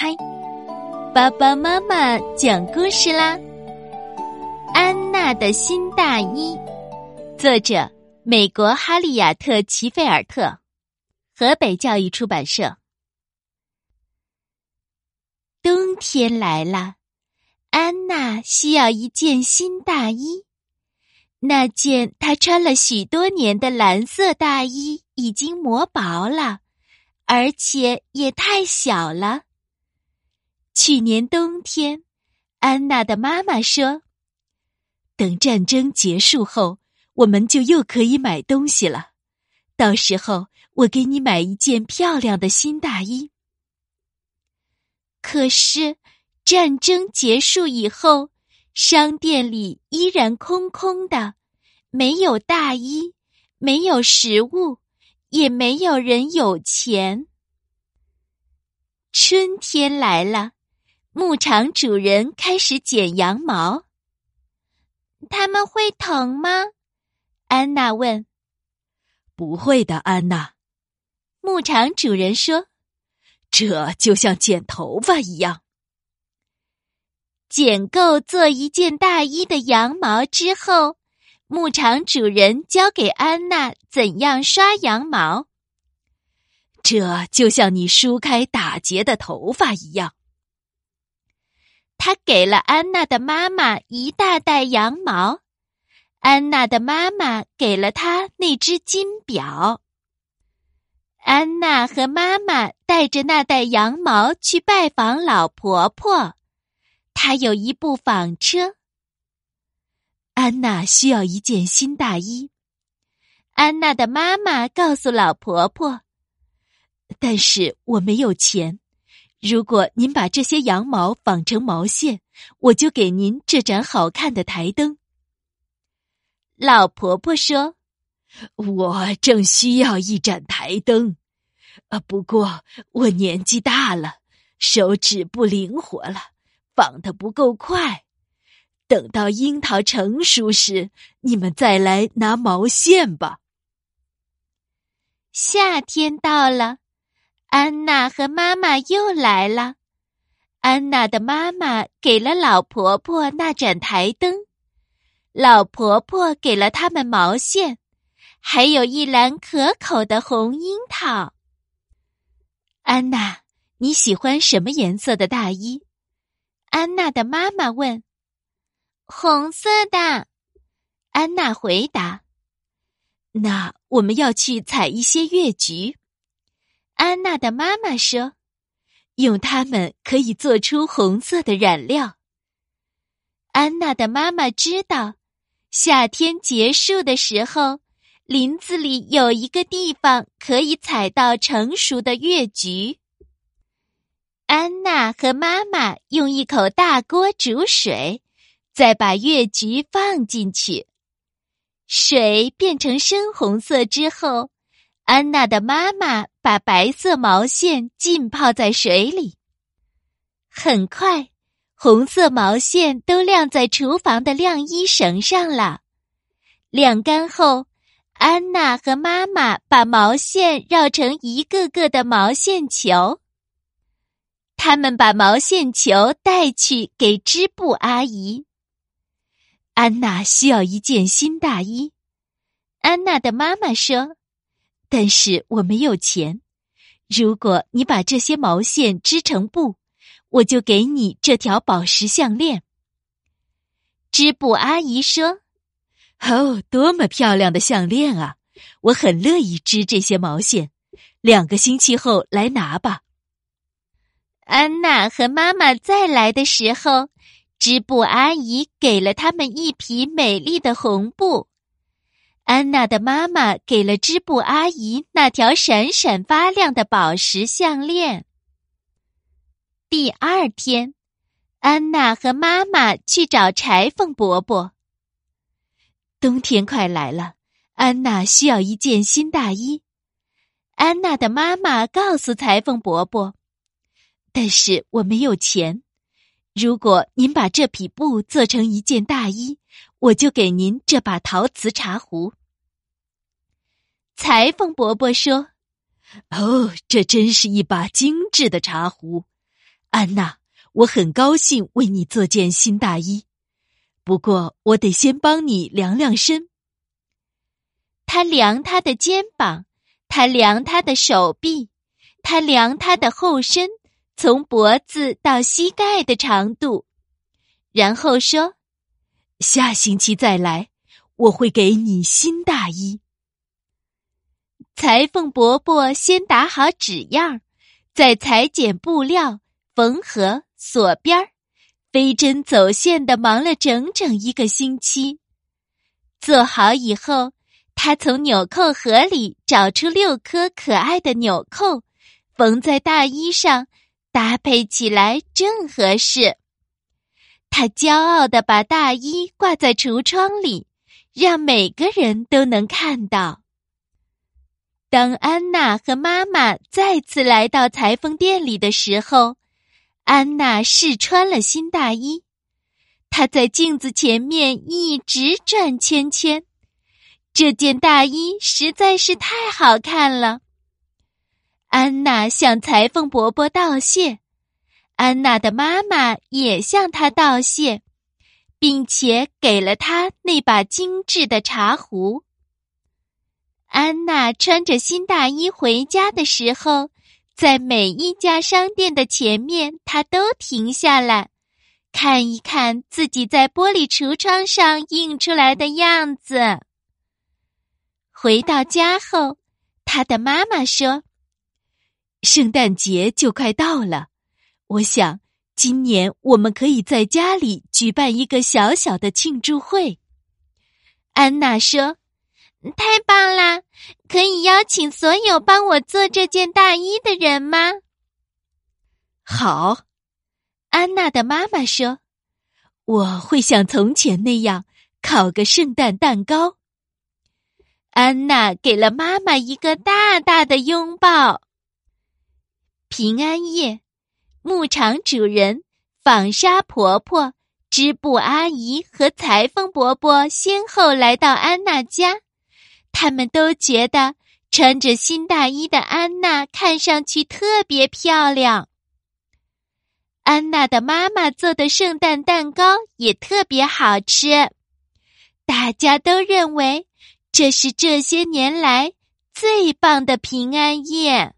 嗨，爸爸妈妈讲故事啦！安娜的新大衣，作者美国哈利亚特·齐菲尔特，河北教育出版社。冬天来了，安娜需要一件新大衣。那件她穿了许多年的蓝色大衣已经磨薄了，而且也太小了。去年冬天，安娜的妈妈说：“等战争结束后，我们就又可以买东西了。到时候，我给你买一件漂亮的新大衣。”可是，战争结束以后。商店里依然空空的，没有大衣，没有食物，也没有人有钱。春天来了，牧场主人开始剪羊毛。他们会疼吗？安娜问。不会的，安娜。牧场主人说：“这就像剪头发一样。”剪够做一件大衣的羊毛之后，牧场主人教给安娜怎样刷羊毛。这就像你梳开打结的头发一样。他给了安娜的妈妈一大袋羊毛，安娜的妈妈给了她那只金表。安娜和妈妈带着那袋羊毛去拜访老婆婆。她有一部纺车。安娜需要一件新大衣。安娜的妈妈告诉老婆婆：“但是我没有钱。如果您把这些羊毛纺成毛线，我就给您这盏好看的台灯。”老婆婆说：“我正需要一盏台灯，啊，不过我年纪大了，手指不灵活了。”纺的不够快，等到樱桃成熟时，你们再来拿毛线吧。夏天到了，安娜和妈妈又来了。安娜的妈妈给了老婆婆那盏台灯，老婆婆给了他们毛线，还有一篮可口的红樱桃。安娜，你喜欢什么颜色的大衣？安娜的妈妈问：“红色的。”安娜回答：“那我们要去采一些月菊。”安娜的妈妈说：“用它们可以做出红色的染料。”安娜的妈妈知道，夏天结束的时候，林子里有一个地方可以采到成熟的月菊。安娜和妈妈用一口大锅煮水，再把月菊放进去。水变成深红色之后，安娜的妈妈把白色毛线浸泡在水里。很快，红色毛线都晾在厨房的晾衣绳上了。晾干后，安娜和妈妈把毛线绕成一个个的毛线球。他们把毛线球带去给织布阿姨。安娜需要一件新大衣。安娜的妈妈说：“但是我没有钱。如果你把这些毛线织成布，我就给你这条宝石项链。”织布阿姨说：“哦，多么漂亮的项链啊！我很乐意织这些毛线。两个星期后来拿吧。”安娜和妈妈再来的时候，织布阿姨给了他们一匹美丽的红布。安娜的妈妈给了织布阿姨那条闪闪发亮的宝石项链。第二天，安娜和妈妈去找裁缝伯伯。冬天快来了，安娜需要一件新大衣。安娜的妈妈告诉裁缝伯伯。但是我没有钱。如果您把这匹布做成一件大衣，我就给您这把陶瓷茶壶。裁缝伯伯说：“哦，这真是一把精致的茶壶。”安娜，我很高兴为你做件新大衣，不过我得先帮你量量身。他量他的肩膀，他量他的手臂，他量他的后身，从脖子到膝盖的长度，然后说：“下星期再来，我会给你新大衣。”裁缝伯伯先打好纸样，再裁剪布料。缝合锁边儿，飞针走线的忙了整整一个星期。做好以后，他从纽扣盒里找出六颗可爱的纽扣，缝在大衣上，搭配起来正合适。他骄傲的把大衣挂在橱窗里，让每个人都能看到。当安娜和妈妈再次来到裁缝店里的时候，安娜试穿了新大衣，她在镜子前面一直转圈圈。这件大衣实在是太好看了。安娜向裁缝伯伯道谢，安娜的妈妈也向她道谢，并且给了她那把精致的茶壶。安娜穿着新大衣回家的时候。在每一家商店的前面，他都停下来，看一看自己在玻璃橱窗上印出来的样子。回到家后，他的妈妈说：“圣诞节就快到了，我想今年我们可以在家里举办一个小小的庆祝会。”安娜说。太棒啦！可以邀请所有帮我做这件大衣的人吗？好，安娜的妈妈说：“我会像从前那样烤个圣诞蛋糕。”安娜给了妈妈一个大大的拥抱。平安夜，牧场主人、纺纱婆婆、织布阿姨和裁缝伯伯先后来到安娜家。他们都觉得穿着新大衣的安娜看上去特别漂亮。安娜的妈妈做的圣诞蛋糕也特别好吃，大家都认为这是这些年来最棒的平安夜。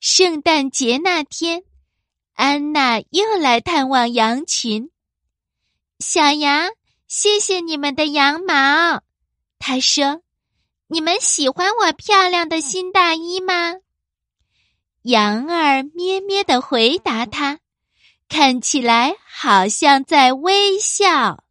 圣诞节那天，安娜又来探望羊群。小羊，谢谢你们的羊毛。他说：“你们喜欢我漂亮的新大衣吗？”羊儿咩咩的回答他，看起来好像在微笑。